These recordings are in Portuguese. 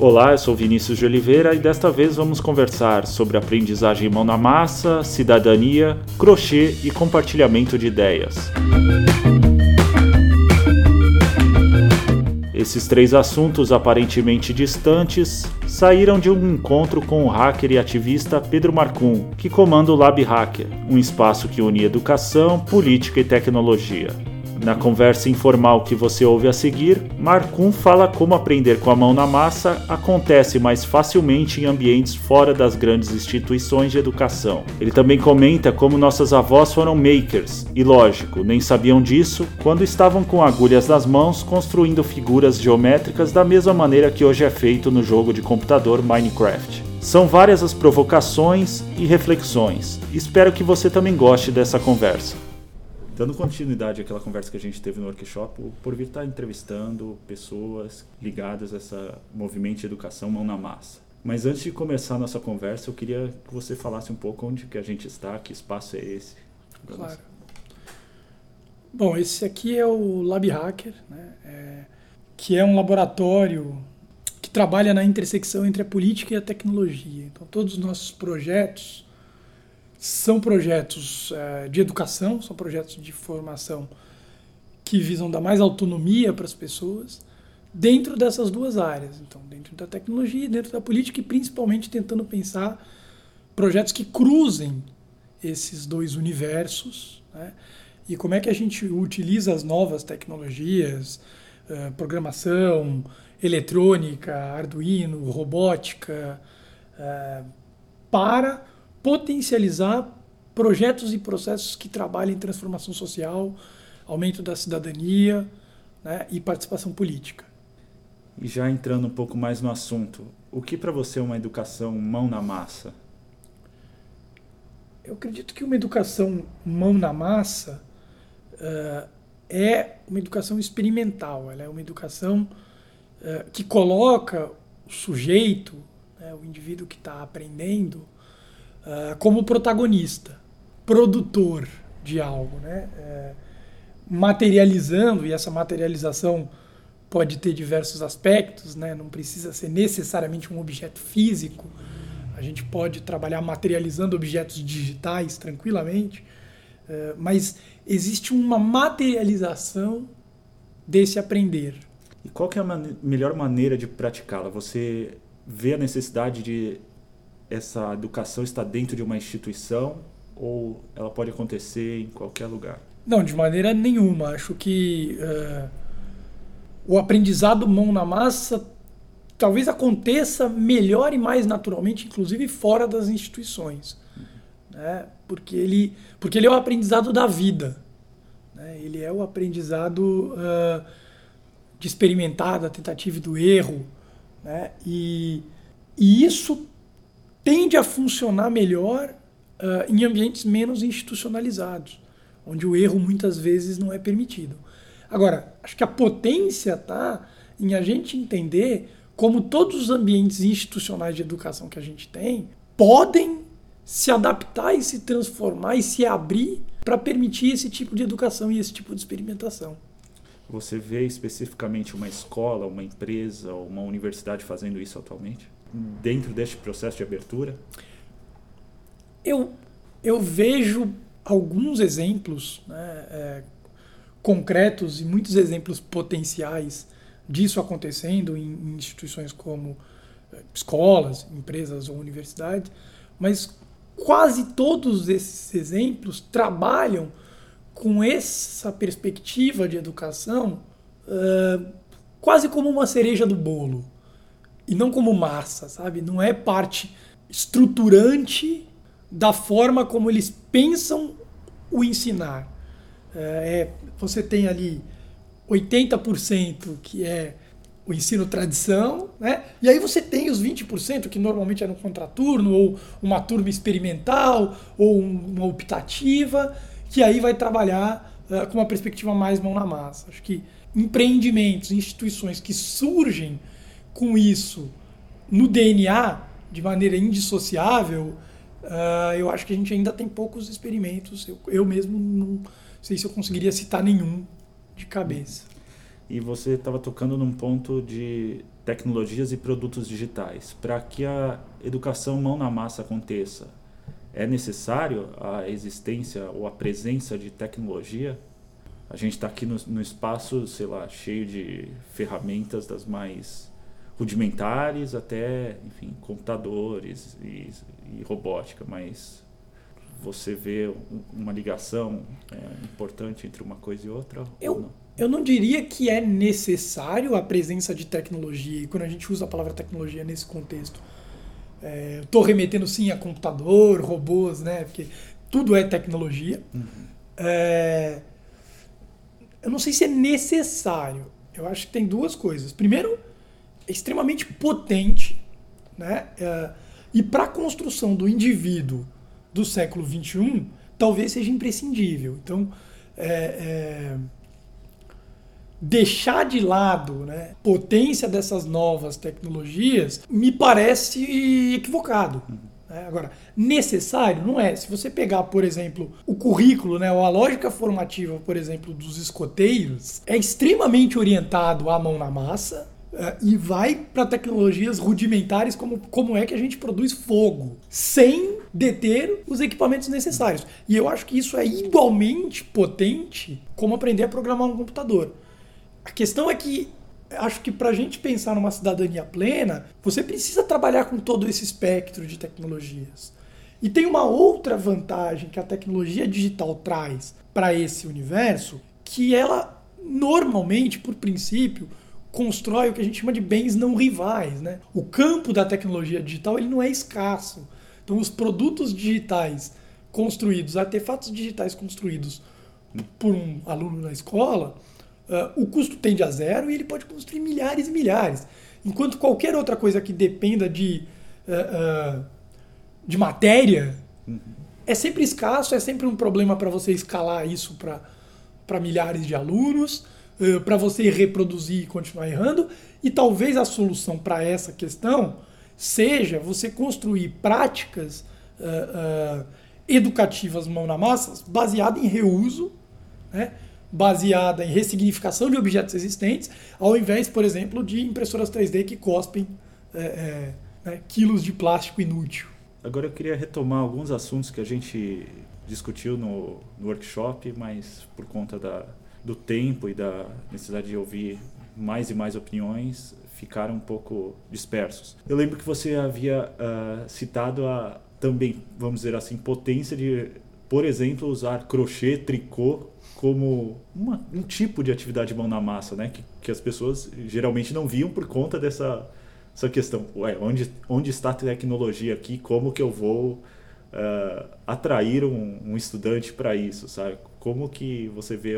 Olá, eu sou Vinícius de Oliveira e desta vez vamos conversar sobre aprendizagem mão na massa, cidadania, crochê e compartilhamento de ideias. Esses três assuntos aparentemente distantes saíram de um encontro com o hacker e ativista Pedro Marcum, que comanda o Lab Hacker, um espaço que une educação, política e tecnologia. Na conversa informal que você ouve a seguir, Marcum fala como aprender com a mão na massa acontece mais facilmente em ambientes fora das grandes instituições de educação. Ele também comenta como nossas avós foram makers, e lógico, nem sabiam disso quando estavam com agulhas nas mãos construindo figuras geométricas da mesma maneira que hoje é feito no jogo de computador Minecraft. São várias as provocações e reflexões. Espero que você também goste dessa conversa. Dando continuidade àquela conversa que a gente teve no workshop, o Porvir está entrevistando pessoas ligadas a esse movimento de educação mão na massa. Mas antes de começar a nossa conversa, eu queria que você falasse um pouco onde que a gente está, que espaço é esse. Claro. Bom, esse aqui é o Lab Hacker, né? É, que é um laboratório que trabalha na intersecção entre a política e a tecnologia. Então, todos os nossos projetos são projetos é, de educação, são projetos de formação que visam dar mais autonomia para as pessoas dentro dessas duas áreas. Então, dentro da tecnologia, dentro da política e principalmente tentando pensar projetos que cruzem esses dois universos. Né? E como é que a gente utiliza as novas tecnologias, uh, programação, eletrônica, Arduino, robótica, uh, para potencializar projetos e processos que trabalhem em transformação social, aumento da cidadania né, e participação política. E já entrando um pouco mais no assunto, o que para você é uma educação mão na massa? Eu acredito que uma educação mão na massa uh, é uma educação experimental, ela é uma educação uh, que coloca o sujeito, né, o indivíduo que está aprendendo, uh, como protagonista, produtor de algo, né? É, materializando, e essa materialização pode ter diversos aspectos, né? não precisa ser necessariamente um objeto físico, a gente pode trabalhar materializando objetos digitais tranquilamente, uh, mas existe uma materialização desse aprender. E qual que é a man melhor maneira de praticá-la? Você vê a necessidade de essa educação está dentro de uma instituição ou ela pode acontecer em qualquer lugar? Não, de maneira nenhuma. Acho que uh, o aprendizado mão na massa talvez aconteça melhor e mais naturalmente, inclusive fora das instituições. Né? Porque, ele, porque ele é o aprendizado da vida. Né? Ele é o aprendizado uh, de experimentar, da tentativa e do erro. Né? E, e isso tende a funcionar melhor uh, em ambientes menos institucionalizados, onde o erro muitas vezes não é permitido. Agora, acho que a potência está em a gente entender como todos os ambientes institucionais de educação que a gente tem podem se adaptar e se transformar e se abrir para permitir esse tipo de educação e esse tipo de experimentação. Você vê especificamente uma escola, uma empresa, uma universidade fazendo isso atualmente? Dentro deste processo de abertura? Eu, eu vejo alguns exemplos né, é, concretos e muitos exemplos potenciais disso acontecendo em, em instituições como é, escolas, empresas ou universidades, mas quase todos esses exemplos trabalham com essa perspectiva de educação uh, quase como uma cereja do bolo e não como massa, sabe? Não é parte estruturante da forma como eles pensam o ensinar. É, é você tem ali 80% que é o ensino tradição, né? E aí você tem os 20% que normalmente é no contraturno, ou uma turma experimental, ou uma optativa, que aí vai trabalhar uh, com uma perspectiva mais mão na massa. Acho que empreendimentos, instituições que surgem com isso no DNA, de maneira indissociável, uh, eu acho que a gente ainda tem poucos experimentos. Eu, eu mesmo não sei se eu conseguiria citar nenhum de cabeça. e você estava tocando num ponto de tecnologias e produtos digitais. Para que a educação mão na massa aconteça, é necessário a existência ou a presença de tecnologia? A gente está aqui no, no, espaço, sei lá, cheio de ferramentas das mais rudimentares até, enfim, computadores e, e robótica, mas você vê uma ligação é, importante entre uma coisa e outra? Eu, não? eu não diria que é necessário a presença de tecnologia, e quando a gente usa a palavra tecnologia nesse contexto. É, Estou remetendo sim a computador, robôs, né? Porque tudo é tecnologia. Uhum. É, eu não sei se é necessário. Eu acho que tem duas coisas. Primeiro, extremamente potente, né? É, e para a construção do indivíduo do século XXI, talvez seja imprescindível. Então, é, é, deixar de lado né, potência dessas novas tecnologias me parece equivocado. Né? Agora, necessário não é. Se você pegar, por exemplo, o currículo, né, ou a lógica formativa, por exemplo, dos escoteiros, é extremamente orientado à mão na massa, e vai para tecnologias rudimentares como como é que a gente produz fogo, sem deter os equipamentos necessários. E eu acho que isso é igualmente potente como aprender a programar um computador. A questão é que acho que para a gente pensar numa cidadania plena, você precisa trabalhar com todo esse espectro de tecnologias. E tem uma outra vantagem que a tecnologia digital traz para esse universo, que ela normalmente, por princípio, constrói o que a gente chama de bens não rivais. Né? O campo da tecnologia digital ele não é escasso. Então, os produtos digitais construídos, artefatos digitais construídos por um aluno na escola, uh, o custo tende a zero e ele pode construir milhares e milhares. Enquanto qualquer outra coisa que dependa de, uh, uh, de matéria uhum. é sempre escasso, é sempre um problema para você escalar isso para milhares de alunos uh, para você reproduzir e continuar errando. E talvez a solução para essa questão seja você construir práticas uh, uh, educativas mão na massa baseada em reuso, né? baseada em ressignificação de objetos existentes, ao invés, por exemplo, de impressoras 3D que cospem é, é, né, quilos de plástico inútil. Agora eu queria retomar alguns assuntos que a gente discutiu no, no workshop, mas por conta da, do tempo e da necessidade de ouvir mais e mais opiniões ficaram um pouco dispersos. Eu lembro que você havia uh, citado a também, vamos dizer assim, potência de, por exemplo, usar crochê, tricô como uma, um tipo de atividade mão na massa, né? Que, que as pessoas geralmente não viam por conta dessa essa questão. Ué, onde, onde está a tecnologia aqui? Como que eu vou uh, atrair um, um estudante para isso, sabe? Como que você vê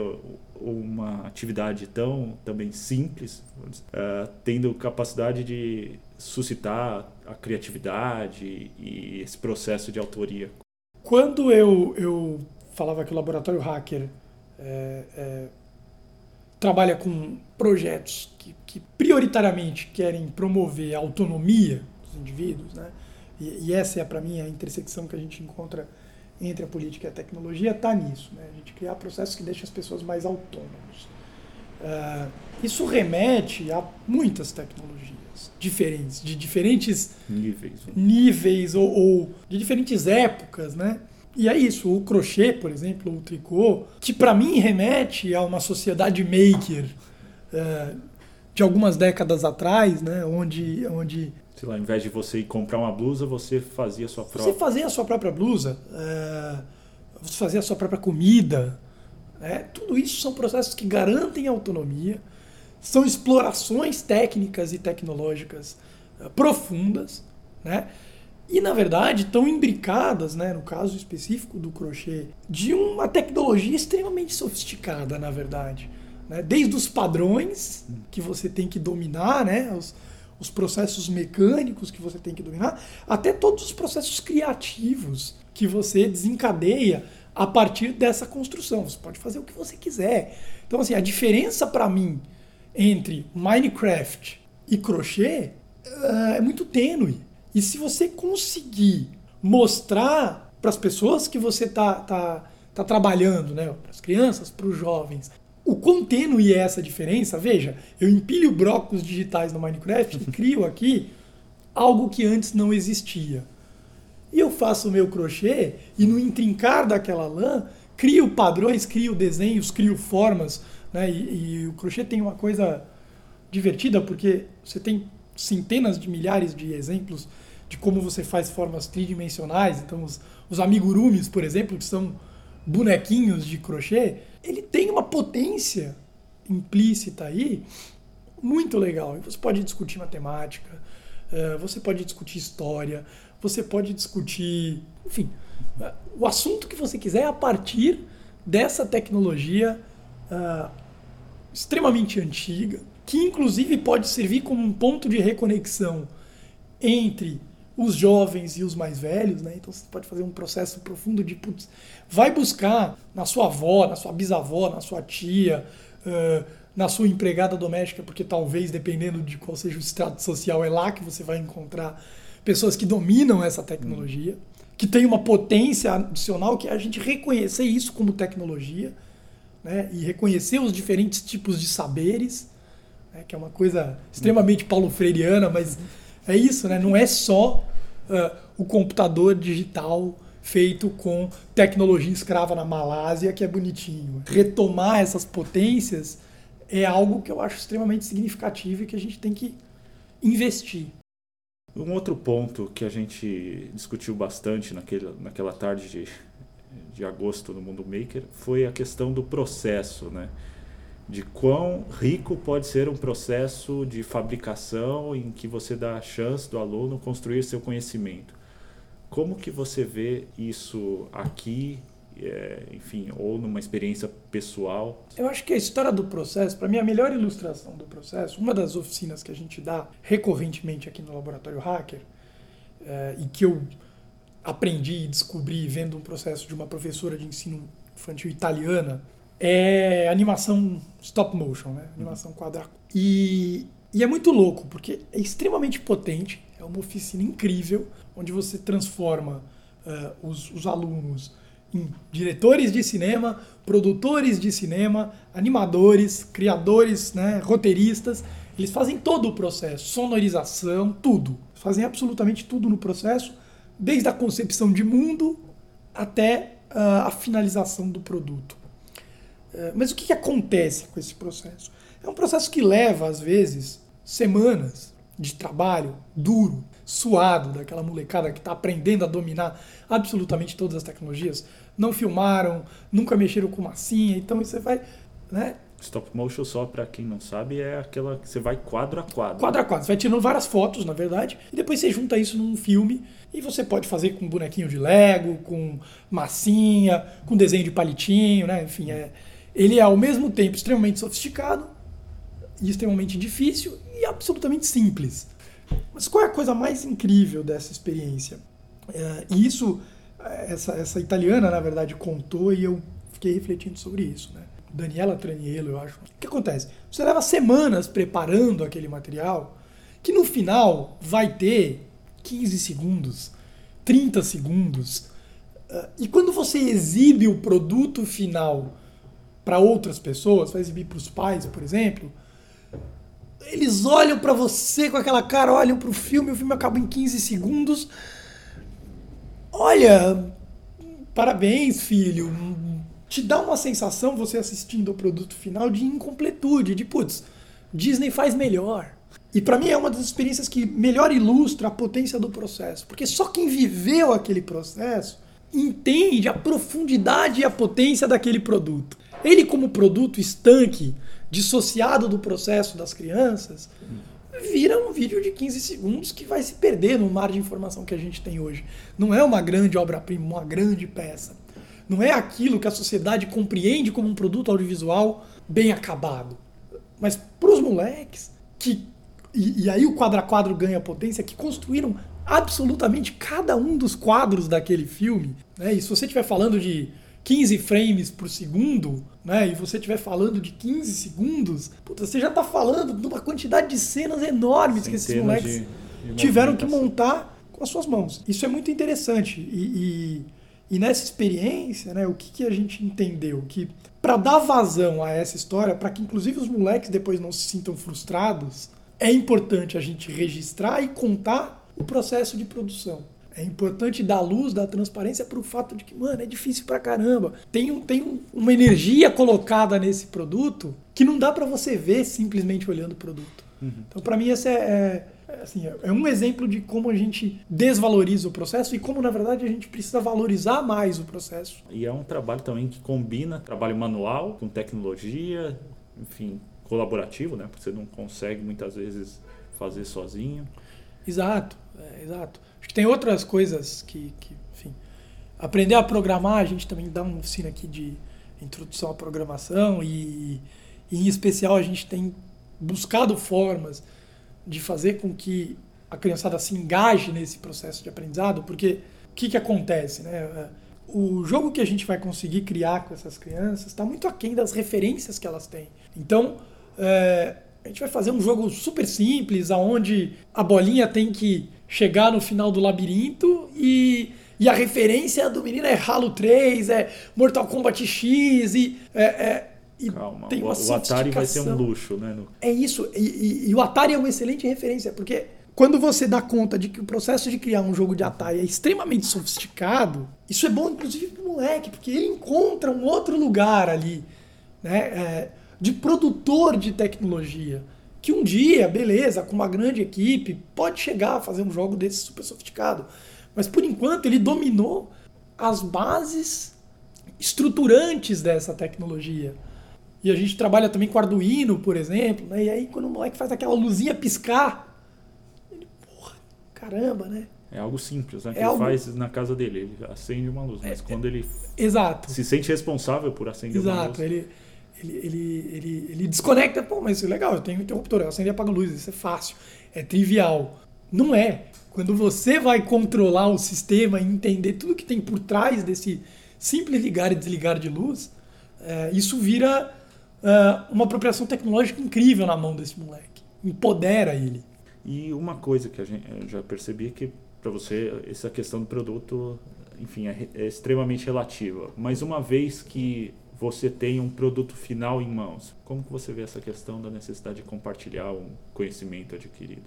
uma atividade tão também simples, uh, tendo capacidade de suscitar a criatividade e esse processo de autoria? Quando eu, eu falava que o Laboratório Hacker é, é, trabalha com projetos que, que, prioritariamente querem promover a autonomia dos indivíduos, né? e, e essa é para mim a intersecção que a gente encontra entre a política e a tecnologia está nisso, né? a gente criar processos que deixam as pessoas mais autônomas. Uh, isso remete a muitas tecnologias diferentes, de diferentes níveis, níveis ou, ou de diferentes épocas, né? E é isso, o crochê, por exemplo, o tricô, que para mim remete a uma sociedade maker uh, de algumas décadas atrás, né? Onde, onde sei lá, ao invés de você ir comprar uma blusa, você fazia a sua própria. Você fazia a sua própria blusa, é, você fazia a sua própria comida. É, tudo isso são processos que garantem autonomia, são explorações técnicas e tecnológicas é, profundas, né? E, na verdade, estão imbricadas, né, no caso específico do crochê, de uma tecnologia extremamente sofisticada, na verdade. Né? Desde os padrões que você tem que dominar, né, os, os processos mecânicos que você tem que dominar, até todos os processos criativos que você desencadeia a partir dessa construção. Você pode fazer o que você quiser. Então, assim, a diferença para mim entre Minecraft e crochê uh, é muito tênue. E se você conseguir mostrar para as pessoas que você está tá, tá trabalhando, né, para as crianças, para os jovens, o quão tênue é essa diferença? Veja, eu empilho blocos digitais no Minecraft e crio aqui algo que antes não existia. E eu faço o meu crochê e no intrincar daquela lã, crio padrões, crio desenhos, crio formas. Né? E, e o crochê tem uma coisa divertida porque você tem centenas de milhares de exemplos de como você faz formas tridimensionais. Então, os, os amigurumis, por exemplo, que são bonequinhos de crochê, ele tem uma potência implícita aí muito legal. Você pode discutir matemática, uh, você pode discutir história, você pode discutir, enfim, o assunto que você quiser a partir dessa tecnologia uh, extremamente antiga, que inclusive pode servir como um ponto de reconexão entre os jovens e os mais velhos, né? Então você pode fazer um processo profundo de putz, vai buscar na sua avó, na sua bisavó, na sua tia, uh, na sua empregada doméstica, porque talvez dependendo de qual seja o estado social é lá que você vai encontrar pessoas que dominam essa tecnologia, que tem uma potência adicional que é a gente reconhecer isso como tecnologia, né? E reconhecer os diferentes tipos de saberes, né? que é uma coisa extremamente paulo freireana, mas é isso, né? Não é só uh, o computador digital feito com tecnologia escrava na Malásia, que é bonitinho. Retomar essas potências é algo que eu acho extremamente significativo e que a gente tem que investir. Um outro ponto que a gente discutiu bastante naquele, naquela tarde de, de agosto no Mundo Maker foi a questão do processo, né? De quão rico pode ser um processo de fabricação em que você dá a chance do aluno construir seu conhecimento. Como que você vê isso aqui, é, enfim, ou numa experiência pessoal? Eu acho que a história do processo, para mim, a melhor ilustração do processo, uma das oficinas que a gente dá recorrentemente aqui no Laboratório Hacker, é, e que eu aprendi e descobri vendo um processo de uma professora de ensino infantil italiana, é animação stop motion, né? Animação quadra. E, e é muito louco, porque é extremamente potente, é uma oficina incrível, onde você transforma uh, os, os alunos em diretores de cinema, produtores de cinema, animadores, criadores, né, roteiristas. Eles fazem todo o processo, sonorização, tudo. Fazem absolutamente tudo no processo, desde a concepção de mundo até uh, a finalização do produto. É, mas o que, que acontece com esse processo? É um processo que leva, às vezes, semanas de trabalho duro, suado, daquela molecada que está aprendendo a dominar absolutamente todas as tecnologias. Não filmaram, nunca mexeram com massinha, então você vai. Né? Stop motion, só para quem não sabe, é aquela que você vai quadro a quadro. Quadro a quadro. Você vai tirando várias fotos, na verdade, e depois você junta isso num filme. E você pode fazer com bonequinho de Lego, com massinha, com desenho de palitinho, né? Enfim, é, ele é ao mesmo tempo extremamente sofisticado extremamente difícil e absolutamente simples. Mas qual é a coisa mais incrível dessa experiência? É, e isso, essa, essa italiana, na verdade, contou e eu fiquei refletindo sobre isso. Né? Daniela Traniello, eu acho. O que acontece? Você leva semanas preparando aquele material que no final vai ter 15 segundos, 30 segundos. Uh, e quando você exibe o produto final para outras pessoas, vai exibir para os pais, por exemplo, eles olham para você com aquela cara, olham para o filme, o filme acaba em 15 segundos. Olha, parabéns, filho. Te dá uma sensação, você assistindo o produto final, de incompletude, de putz, Disney faz melhor. E para mim é uma das experiências que melhor ilustra a potência do processo, porque só quem viveu aquele processo entende a profundidade e a potência daquele produto. Ele, como produto estanque, dissociado do processo das crianças, vira um vídeo de 15 segundos que vai se perder no mar de informação que a gente tem hoje. Não é uma grande obra-prima, uma grande peça. Não é aquilo que a sociedade compreende como um produto audiovisual bem acabado. Mas para os moleques, que, e, e aí o quadro a quadro ganha potência, que construíram absolutamente cada um dos quadros daquele filme. Né? E se você estiver falando de 15 frames por segundo, né, e você estiver falando de 15 segundos, puta, você já está falando de uma quantidade de cenas enormes Centenas que esses moleques de, de tiveram que montar com as suas mãos. Isso é muito interessante. E, e, e nessa experiência, né, o que, que a gente entendeu? Que para dar vazão a essa história, para que inclusive os moleques depois não se sintam frustrados, é importante a gente registrar e contar o processo de produção. É importante dar luz, dar transparência para o fato de que, mano, é difícil pra caramba. Tem, um, tem uma energia colocada nesse produto que não dá para você ver simplesmente olhando o produto. Uhum. Então, para mim, esse é, é, é, assim, é um exemplo de como a gente desvaloriza o processo e como, na verdade, a gente precisa valorizar mais o processo. E é um trabalho também que combina trabalho manual com tecnologia, enfim, colaborativo, né? Porque você não consegue muitas vezes fazer sozinho. Exato, é, exato. Que tem outras coisas que, que, enfim, aprender a programar, a gente também dá uma oficina aqui de introdução à programação e, e em especial a gente tem buscado formas de fazer com que a criançada se engaje nesse processo de aprendizado, porque o que, que acontece, né? O jogo que a gente vai conseguir criar com essas crianças está muito aquém das referências que elas têm. Então, é, a gente vai fazer um jogo super simples, aonde a bolinha tem que chegar no final do labirinto e, e a referência do menino é Halo 3, é Mortal Kombat X e, é, é, e Calma, tem uma o, o Atari vai ser um luxo, né? No... É isso, e, e, e, o Atari é uma excelente referência, porque quando você dá conta de que o processo de criar um jogo de Atari é extremamente sofisticado, isso é bom inclusive para o moleque, porque ele encontra um outro lugar ali, né? É, de produtor de tecnologia que um dia, beleza, com uma grande equipe, pode chegar a fazer um jogo desse super sofisticado. Mas por enquanto ele dominou as bases estruturantes dessa tecnologia. E a gente trabalha também com Arduino, por exemplo, né? E aí quando o moleque faz aquela luzinha piscar, ele, porra, caramba, né? É algo simples, né? Que é ele algo... faz na casa dele, ele acende uma luz, mas é, quando ele Exato. se sente responsável por acender Exato, uma luz. Exato, ele ele, ele, ele, ele desconecta, pô, mas é legal, eu tenho um interruptor, eu acendo e apago luz, isso é fácil, é trivial. Não é. Quando você vai controlar o sistema e entender tudo que tem por trás desse simples ligar e desligar de luz, é, isso vira é, uma apropriação tecnológica incrível na mão desse moleque. Empodera ele. E uma coisa que a gente eu já percebi que para você essa questão do produto, enfim, é, é extremamente relativa. Mas uma vez que você tem um produto final em mãos. Como que você vê essa questão da necessidade de compartilhar um conhecimento adquirido?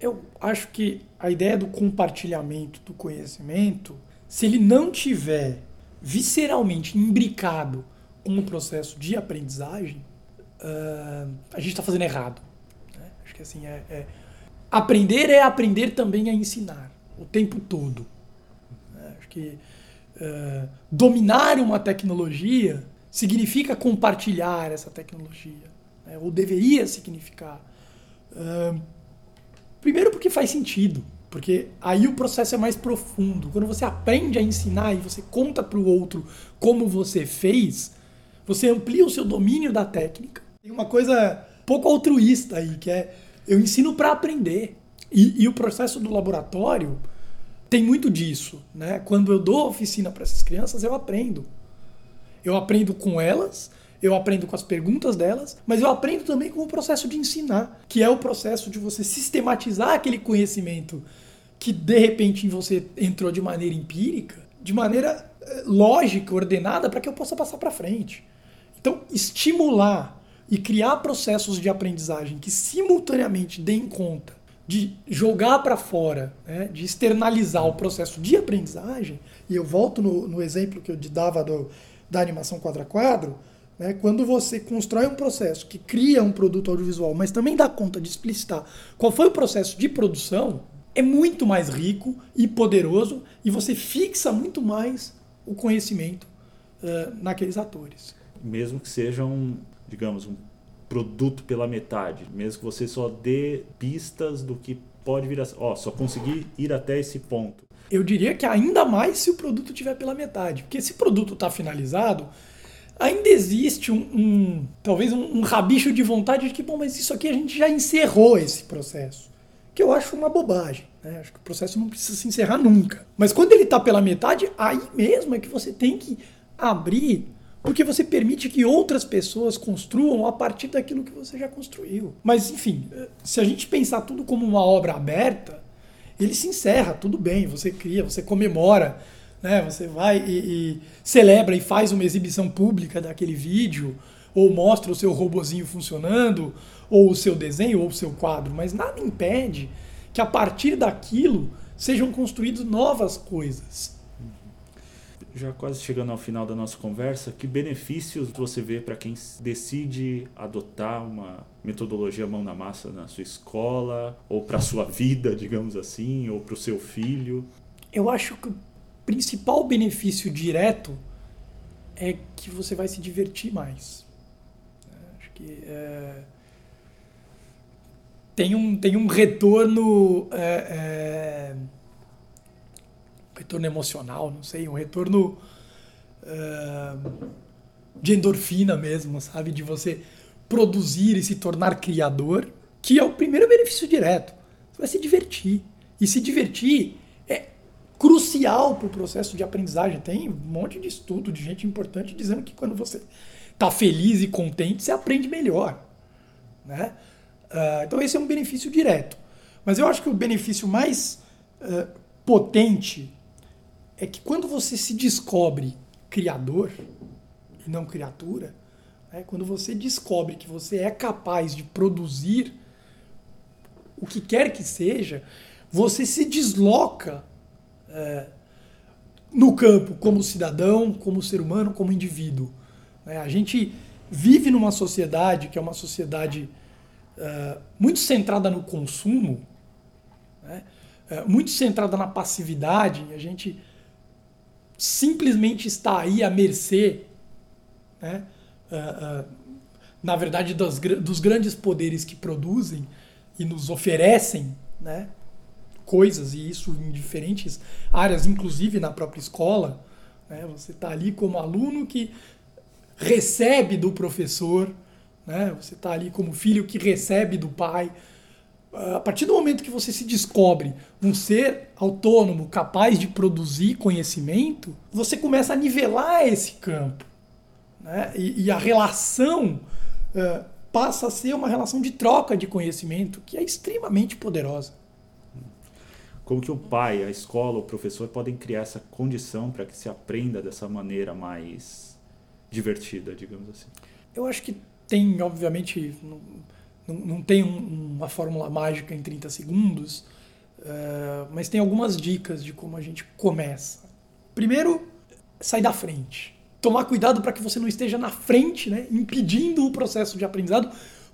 Eu acho que a ideia do compartilhamento do conhecimento, se ele não tiver visceralmente imbricado com o processo de aprendizagem, uh, a gente está fazendo errado. Né? Acho que assim é, é, aprender é aprender também a ensinar o tempo todo. Né? Acho que uh, dominar uma tecnologia significa compartilhar essa tecnologia, né? ou deveria significar. Uh, primeiro, porque faz sentido, porque aí o processo é mais profundo. Quando você aprende a ensinar e você conta para o outro como você fez, você amplia o seu domínio da técnica. Tem uma coisa pouco altruísta aí, que é eu ensino para aprender. E, e, o processo do laboratório tem muito disso. Né? Quando eu dou oficina para essas crianças, eu aprendo. Eu aprendo com elas, eu aprendo com as perguntas delas, mas eu aprendo também com o processo de ensinar, que é o processo de você sistematizar aquele conhecimento que de repente em você entrou de maneira empírica, de maneira eh, lógica, ordenada, para que eu possa passar para frente. Então, estimular e criar processos de aprendizagem que simultaneamente deem conta de jogar para fora, né, de externalizar o processo de aprendizagem, e eu volto no, no exemplo que eu dava do, da animação quadro a quadro, né, quando você constrói um processo que cria um produto audiovisual, mas também dá conta de explicitar qual foi o processo de produção, é muito mais rico e poderoso e você fixa muito mais o conhecimento uh, naqueles atores. Mesmo que seja um, digamos, um produto pela metade, mesmo que você só dê pistas do que pode vir a. Ó, só conseguir ir até esse ponto. Eu diria que ainda mais se o produto tiver pela metade. Porque se o produto está finalizado, ainda existe um, um talvez um, um, rabicho de vontade de que, bom, mas isso aqui a gente já encerrou esse processo. Que eu acho uma bobagem. Né? Acho que o processo não precisa se encerrar nunca. Mas quando ele está pela metade, aí mesmo é que você tem que abrir, porque você permite que outras pessoas construam a partir daquilo que você já construiu. Mas, enfim, se a gente pensar tudo como uma obra aberta, ele se encerra, tudo bem, você cria, você comemora né? Você vai e, e celebra e faz uma exibição pública daquele vídeo, ou mostra o seu robozinho funcionando, ou o seu desenho, ou o seu quadro, mas nada impede que a partir daquilo sejam construídas novas coisas. Já quase chegando ao final da nossa conversa, que benefícios você vê para quem decide adotar uma metodologia mão na massa na sua escola, ou para a sua vida, digamos assim, ou para o seu filho? Eu acho que o principal benefício direto é que você vai se divertir mais. Acho que é... tem, um, tem um retorno. É, é retorno emocional, não sei, um retorno uh, de endorfina mesmo, sabe? De você produzir e se tornar criador, que é o primeiro benefício direto. Você vai se divertir. E se divertir é crucial para o processo de aprendizagem. Tem um monte de estudo de gente importante dizendo que quando você está feliz e contente, você aprende melhor. Né? Uh, então, esse é um benefício direto. Mas eu acho que o benefício mais uh, potente é que quando você se descobre criador e não criatura, né, quando você descobre que você é capaz de produzir o que quer que seja, você se desloca é, no campo como cidadão, como ser humano, como indivíduo. Né? A gente vive numa sociedade que é uma sociedade é, muito centrada no consumo, né? é, muito centrada na passividade. A gente simplesmente está aí à mercê, né? Uh, uh, na verdade, dos, dos, grandes poderes que produzem e nos oferecem né? coisas, e isso em diferentes áreas, inclusive na própria escola. Né? Você está ali como aluno que recebe do professor, né? você está ali como filho que recebe do pai a partir do momento que você se descobre um ser autônomo, capaz de produzir conhecimento, você começa a nivelar esse campo. Né? E, e, a relação uh, passa a ser uma relação de troca de conhecimento que é extremamente poderosa. Como que o pai, a escola, o professor podem criar essa condição para que se aprenda dessa maneira mais divertida, digamos assim? Eu acho que tem, obviamente, não, não tem um, uma fórmula mágica em 30 segundos, uh, mas tem algumas dicas de como a gente começa. Primeiro, sair da frente. Tomar cuidado para que você não esteja na frente, né, impedindo o processo de aprendizado,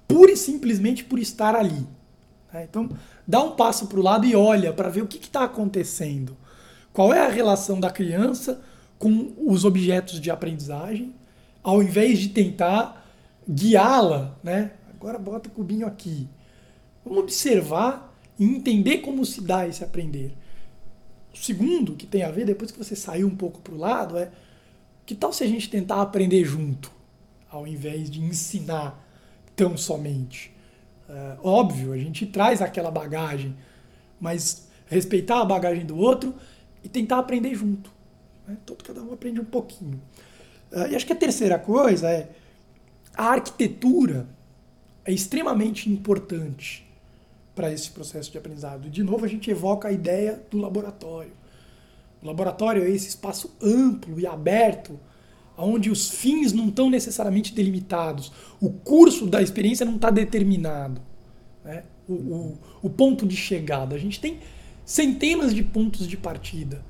pura e simplesmente por estar ali. Né? Então, dá um passo para o lado e olha para ver o que está acontecendo. Qual é a relação da criança com os objetos de aprendizagem, ao invés de tentar guiá-la né, Agora bota o cubinho aqui. Vamos observar e entender como se dá esse aprender. O segundo, que tem a ver, depois que você saiu um pouco para o lado, é que tal se a gente tentar aprender junto, ao invés de ensinar tão somente? É, óbvio, a gente traz aquela bagagem, mas respeitar a bagagem do outro e tentar aprender junto. Né? Todo cada um aprende um pouquinho. É, e acho que a terceira coisa é a arquitetura é extremamente importante para esse processo de aprendizado. De novo, a gente evoca a ideia do laboratório. O laboratório é esse espaço amplo e aberto, onde os fins não estão necessariamente delimitados, o curso da experiência não está determinado, né? o, o, o ponto de chegada. A gente tem centenas de pontos de partida.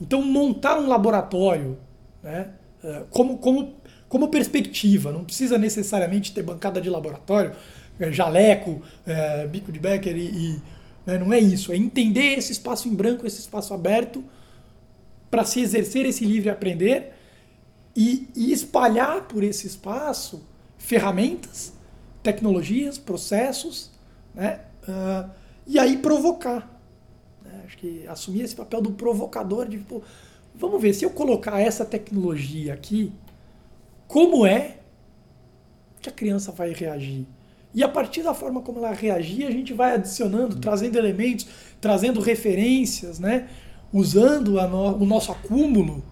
Então, montar um laboratório né, eh, como, como como perspectiva. Não precisa necessariamente ter bancada de laboratório, é, jaleco, é, bico de Becker e, e né, não é isso. É entender esse espaço em branco, esse espaço aberto para se exercer esse livre aprender e, e, espalhar por esse espaço ferramentas, tecnologias, processos, né? Uh, e aí provocar. Né? Acho que assumir esse papel do provocador de vamos ver se eu colocar essa tecnologia aqui como é que a criança vai reagir. E a partir da forma como ela reagir, a gente vai adicionando, trazendo elementos, trazendo referências, né? usando no, o nosso acúmulo,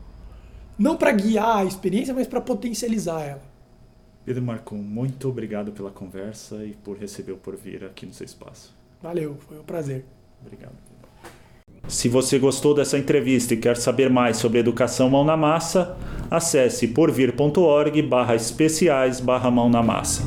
não para guiar a experiência, mas para potencializar ela. Pedro Marcon, muito obrigado pela conversa e por receber o Porvir aqui no seu espaço. Valeu, foi um prazer. Obrigado. Se você gostou dessa entrevista e quer saber mais sobre educação mão na massa, acesse porvir.org barra especiais barra mão na massa.